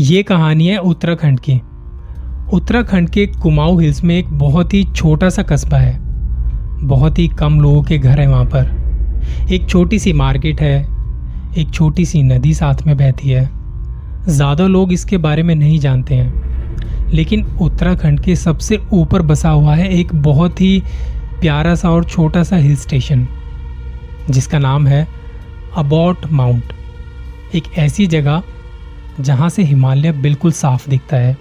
ये कहानी है उत्तराखंड की। उत्तराखंड के कुमाऊं हिल्स में एक बहुत ही छोटा सा कस्बा है। बहुत ही कम लोगों के घर है वहाँ पर। एक छोटी सी मार्केट है, एक छोटी सी नदी साथ में बहती है। ज़्यादा लोग इसके बारे में नहीं जानते हैं। लेकिन उत्तराखंड के सबसे ऊपर बसा हुआ है एक बहुत ही प्यारा सा और छोटा सा हिल स्टेशन, जिसका नाम है अबॉट माउंट। एक ऐसी जगह जहाँ से हिमालय बिल्कुल साफ़ दिखता है।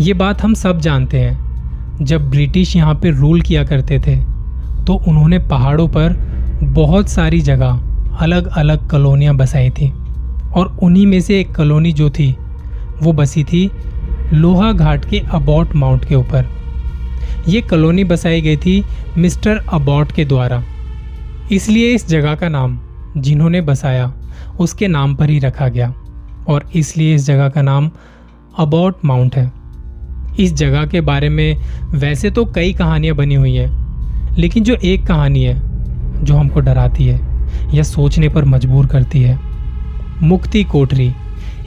ये बात हम सब जानते हैं। जब ब्रिटिश यहाँ पे रूल किया करते थे तो उन्होंने पहाड़ों पर बहुत सारी जगह अलग अलग कॉलोनियाँ बसाई थी और उन्हीं में से एक कॉलोनी जो थी, वो बसी थी लोहा घाट के अबॉट माउंट के ऊपर। ये कॉलोनी बसाई गई थी मिस्टर अबॉट के द्वारा। इसलिए इस जगह का नाम जिन्होंने बसाया, उसके नाम पर ही रखा गया। और इसलिए इस जगह का नाम अबाउट माउंट है। इस जगह के बारे में वैसे तो कई कहानियाँ बनी हुई हैं, लेकिन जो एक कहानी है, जो हमको डराती है या सोचने पर मजबूर करती है, मुक्ति कोठरी,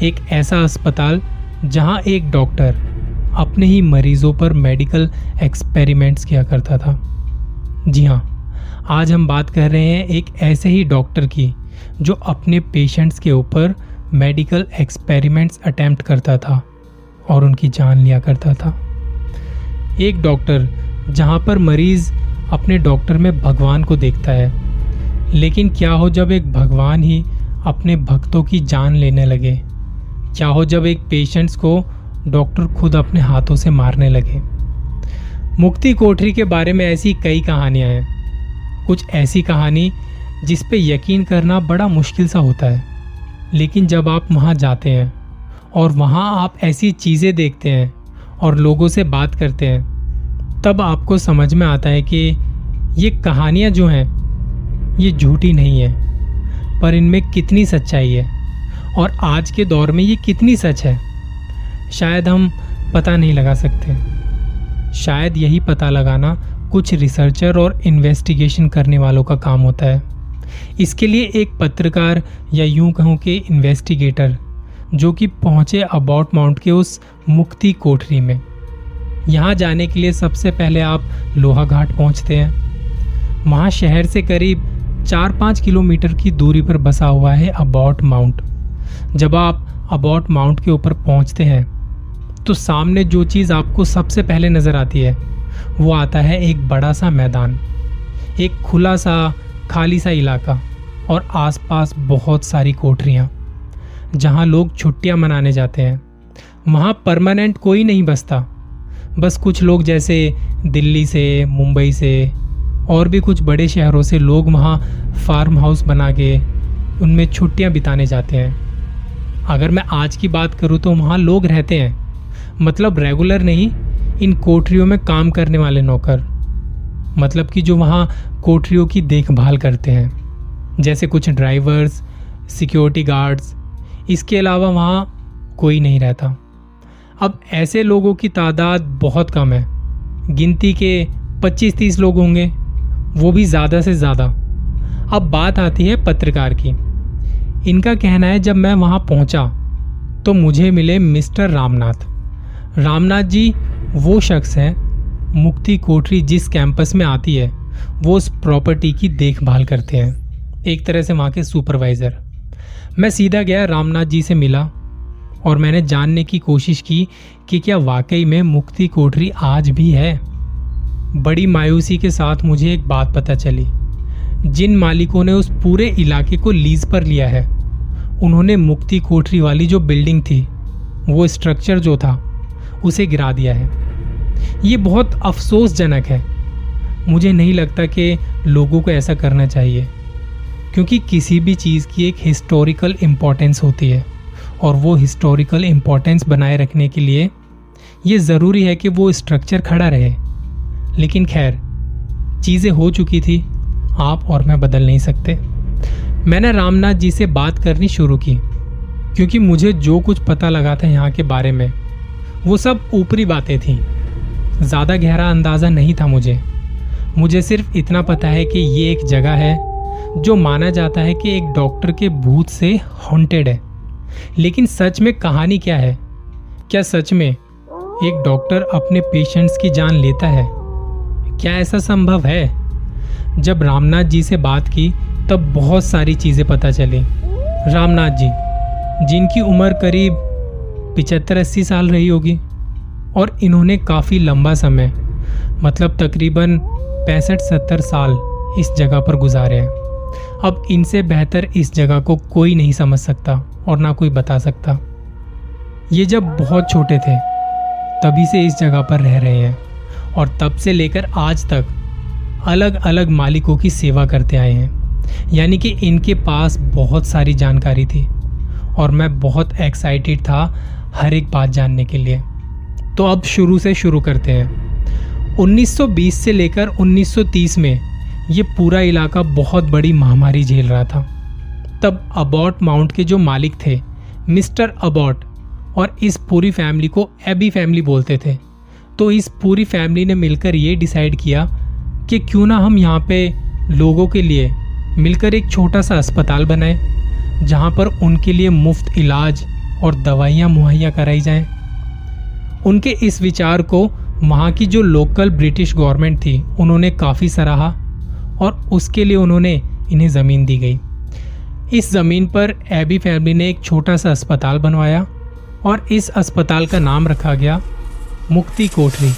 एक ऐसा अस्पताल जहाँ एक डॉक्टर अपने ही मरीजों पर मेडिकल एक्सपेरिमेंट्स किया करता था। जी हाँ आज हम बात कर रहे हैं एक ऐसे ही डॉक्टर की, जो अपने पेशेंट्स के ऊपर मेडिकल एक्सपेरिमेंट्स अटेम्प्ट करता था और उनकी जान लिया करता था। एक डॉक्टर जहाँ पर मरीज़ अपने डॉक्टर में भगवान को देखता है, लेकिन क्या हो जब एक भगवान ही अपने भक्तों की जान लेने लगे? क्या हो जब एक पेशेंट्स को डॉक्टर खुद अपने हाथों से मारने लगे? मुक्ति कोठरी के बारे में ऐसी कई कहानियाँ हैं। कुछ ऐसी कहानी जिस पे यकीन करना बड़ा मुश्किल सा होता है। लेकिन जब आप वहाँ जाते हैं और वहाँ आप ऐसी चीज़ें देखते हैं और लोगों से बात करते हैं, तब आपको समझ में आता है कि ये कहानियाँ जो हैं, ये झूठी नहीं है, पर इनमें कितनी सच्चाई है और आज के दौर में ये कितनी सच है, शायद हम पता नहीं लगा सकते। शायद यही पता लगाना कुछ रिसर्चर और इन्वेस्टिगेशन करने वालों का काम होता है। इसके लिए एक पत्रकार या यूँ कहूँ कि इन्वेस्टिगेटर जो कि पहुँचे अबाउट माउंट के उस मुक्ति कोठरी में। यहाँ जाने के लिए सबसे पहले आप लोहा घाट पहुँचते हैं। वहाँ शहर से करीब चार पाँच किलोमीटर की दूरी पर बसा हुआ है अबाउट माउंट जब आप अबाउट माउंट के ऊपर पहुँचते हैं तो सामने जो चीज़ आपको सबसे पहले नज़र आती है, वो आता है एक बड़ा सा मैदान। एक खुला सा खाली सा इलाका और आसपास बहुत सारी कोठरियाँ, जहाँ लोग छुट्टियाँ मनाने जाते हैं। वहाँ परमानेंट कोई नहीं बसता। बस कुछ लोग जैसे दिल्ली से, मुंबई से और भी कुछ बड़े शहरों से लोग वहाँ फार्म हाउस बना के उनमें छुट्टियाँ बिताने जाते हैं। अगर मैं आज की बात करूँ तो वहाँ लोग रहते हैं। मतलब रेगुलर नहीं, इन कोठरियों में काम करने वाले नौकर। मतलब कि जो वहाँ कोठरियों की देखभाल करते हैं, जैसे कुछ ड्राइवर्स सिक्योरिटी गार्ड्स इसके अलावा वहाँ कोई नहीं रहता। अब ऐसे लोगों की तादाद बहुत कम है। गिनती के 25-30 लोग होंगे, वो भी ज़्यादा से ज़्यादा। अब बात आती है पत्रकार की। इनका कहना है, जब मैं वहाँ पहुँचा तो मुझे मिले मिस्टर रामनाथ। रामनाथ जी, वो शख्स हैं, मुक्ति कोठरी जिस कैंपस में आती है। वो उस प्रॉपर्टी की देखभाल करते हैं। एक तरह से वहाँ के सुपरवाइज़र मैं सीधा गया, रामनाथ जी से मिला और मैंने जानने की कोशिश की कि क्या वाकई में मुक्ति कोठरी आज भी है। बड़ी मायूसी के साथ मुझे एक बात पता चली। जिन मालिकों ने उस पूरे इलाके को लीज पर लिया है, उन्होंने मुक्ति कोठरी वाली जो बिल्डिंग थी, वो स्ट्रक्चर जो था, उसे गिरा दिया है। ये बहुत अफसोसजनक है मुझे नहीं लगता कि लोगों को ऐसा करना चाहिए, क्योंकि किसी भी चीज़ की एक हिस्टोरिकल इम्पोर्टेंस होती है, और वो हिस्टोरिकल इम्पोर्टेंस बनाए रखने के लिए ये ज़रूरी है कि वो स्ट्रक्चर खड़ा रहे। लेकिन खैर, चीज़ें हो चुकी थी, आप और मैं बदल नहीं सकते। मैंने रामनाथ जी से बात करनी शुरू की, क्योंकि मुझे जो कुछ पता लगा था यहाँ के बारे में, वो सब ऊपरी बातें थीं। ज़्यादा गहरा अंदाज़ा नहीं था मुझे। मुझे सिर्फ़ इतना पता है कि ये एक जगह है जो माना जाता है कि एक डॉक्टर के भूत से हॉन्टेड है। लेकिन सच में कहानी क्या है? क्या सच में एक डॉक्टर अपने पेशेंट्स की जान लेता है? क्या ऐसा संभव है? जब रामनाथ जी से बात की, तब बहुत सारी चीज़ें पता चली। रामनाथ जी, जिनकी उम्र करीब पिचहत्तर अस्सी साल रही होगी, और इन्होंने काफ़ी लंबा समय मतलब तकरीबन पैंसठ सत्तर साल इस जगह पर गुजारे हैं। अब इनसे बेहतर इस जगह को कोई नहीं समझ सकता और ना कोई बता सकता। ये जब बहुत छोटे थे, तभी से इस जगह पर रह रहे हैं और तब से लेकर आज तक अलग अलग मालिकों की सेवा करते आए हैं। यानी कि इनके पास बहुत सारी जानकारी थी और मैं बहुत एक्साइटेड था हर एक बात जानने के लिए। तो अब शुरू से शुरू करते हैं। 1920 से लेकर 1930 में ये पूरा इलाका बहुत बड़ी महामारी झेल रहा था तब अबॉट माउंट के जो मालिक थे, मिस्टर अबॉट, और इस पूरी फैमिली को एबी फैमिली बोलते थे तो इस पूरी फैमिली ने मिलकर ये डिसाइड किया कि क्यों ना हम यहाँ पे लोगों के लिए मिलकर एक छोटा सा अस्पताल बनाए, जहाँ पर उनके लिए मुफ़्त इलाज और दवाइयाँ मुहैया कराई जाएँ। उनके इस विचार को वहाँ की जो लोकल ब्रिटिश गवर्नमेंट थी, उन्होंने काफ़ी सराहा और उसके लिए उन्होंने इन्हें ज़मीन दी गई। इस ज़मीन पर एबी फैमिली ने एक छोटा सा अस्पताल बनवाया और इस अस्पताल का नाम रखा गया मुक्ति कोठरी।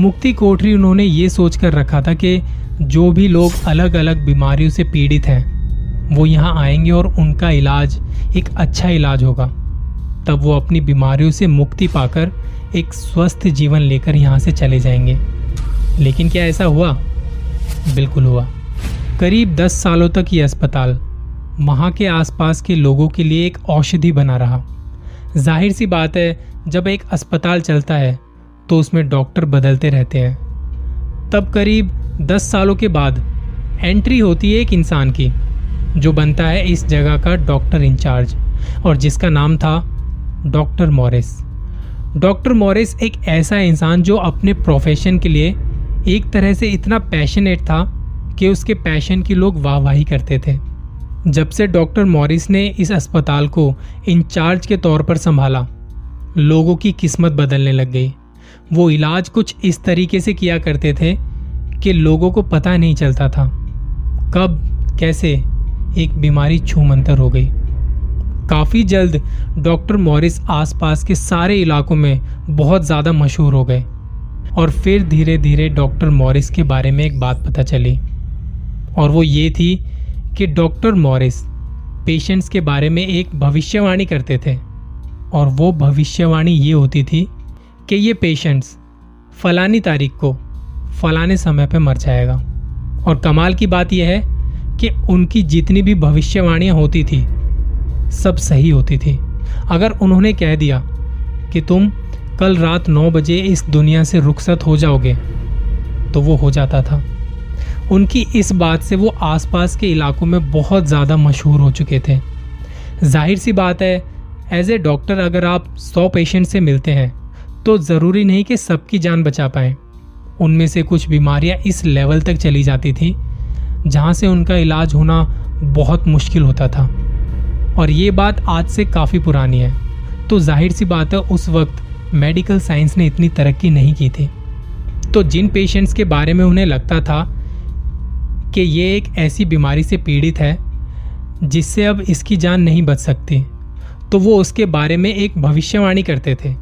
मुक्ति कोठरी उन्होंने ये सोच कर रखा था कि जो भी लोग अलग अलग बीमारियों से पीड़ित हैं, वो यहाँ आएँगे और उनका इलाज, एक अच्छा इलाज होगा। तब वो अपनी बीमारियों से मुक्ति पाकर एक स्वस्थ जीवन लेकर यहाँ से चले जाएँगे। लेकिन क्या ऐसा हुआ? बिल्कुल हुआ। करीब दस सालों तक ये अस्पताल वहाँ के आसपास के लोगों के लिए एक औषधि बना रहा। ज़ाहिर सी बात है, जब एक अस्पताल चलता है तो उसमें डॉक्टर बदलते रहते हैं। तब करीब दस सालों के बाद एंट्री होती है एक इंसान की, जो बनता है इस जगह का डॉक्टर इंचार्ज और जिसका नाम था डॉक्टर मॉरिस। डॉक्टर मॉरिस एक ऐसा इंसान जो अपने प्रोफेशन के लिए एक तरह से इतना पैशनेट था कि उसके पैशन की लोग वाहवाही करते थे। जब से डॉक्टर मॉरिस ने इस अस्पताल को इंचार्ज के तौर पर संभाला, लोगों की किस्मत बदलने लग गई। वो इलाज कुछ इस तरीके से किया करते थे कि लोगों को पता नहीं चलता था। कब, कैसे एक बीमारी छूमंतर हो गई। काफ़ी जल्द डॉक्टर मॉरिस आसपास के सारे इलाकों में बहुत ज़्यादा मशहूर हो गए। और फिर धीरे धीरे डॉक्टर मॉरिस के बारे में एक बात पता चली। और वो ये थी कि डॉक्टर मॉरिस पेशेंट्स के बारे में एक भविष्यवाणी करते थे। और वो भविष्यवाणी ये होती थी कि ये पेशेंट्स फलानी तारीख को फलाने समय पर मर जाएगा। और कमाल की बात यह है कि उनकी जितनी भी भविष्यवाणियाँ होती थी सब सही होती थी। अगर उन्होंने कह दिया कि तुम कल रात नौ बजे इस दुनिया से रुखसत हो जाओगे तो वो हो जाता था। उनकी इस बात से वो आसपास के इलाकों में बहुत ज़्यादा मशहूर हो चुके थे। ज़ाहिर सी बात है एज ए डॉक्टर अगर आप सौ पेशेंट से मिलते हैं तो ज़रूरी नहीं कि सबकी जान बचा पाए। उनमें से कुछ बीमारियाँ इस लेवल तक चली जाती थी, जहाँ से उनका इलाज होना बहुत मुश्किल होता था। और ये बात आज से काफ़ी पुरानी है। तो ज़ाहिर सी बात है, उस वक्त मेडिकल साइंस ने इतनी तरक्की नहीं की थी। तो जिन पेशेंट्स के बारे में उन्हें लगता था कि ये एक ऐसी बीमारी से पीड़ित है, जिससे अब इसकी जान नहीं बच सकती तो वो उसके बारे में एक भविष्यवाणी करते थे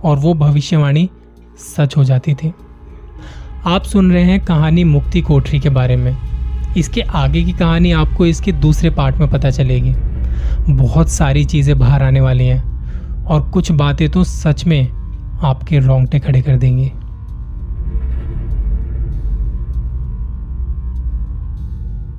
और वो भविष्यवाणी सच हो जाती थी। आप सुन रहे हैं कहानी मुक्ति कोठरी के बारे में। इसके आगे की कहानी आपको इसके दूसरे पार्ट में पता चलेगी। बहुत सारी चीज़ें बाहर आने वाली हैं। और कुछ बातें तो सच में आपके रोंगटे खड़े कर देंगी।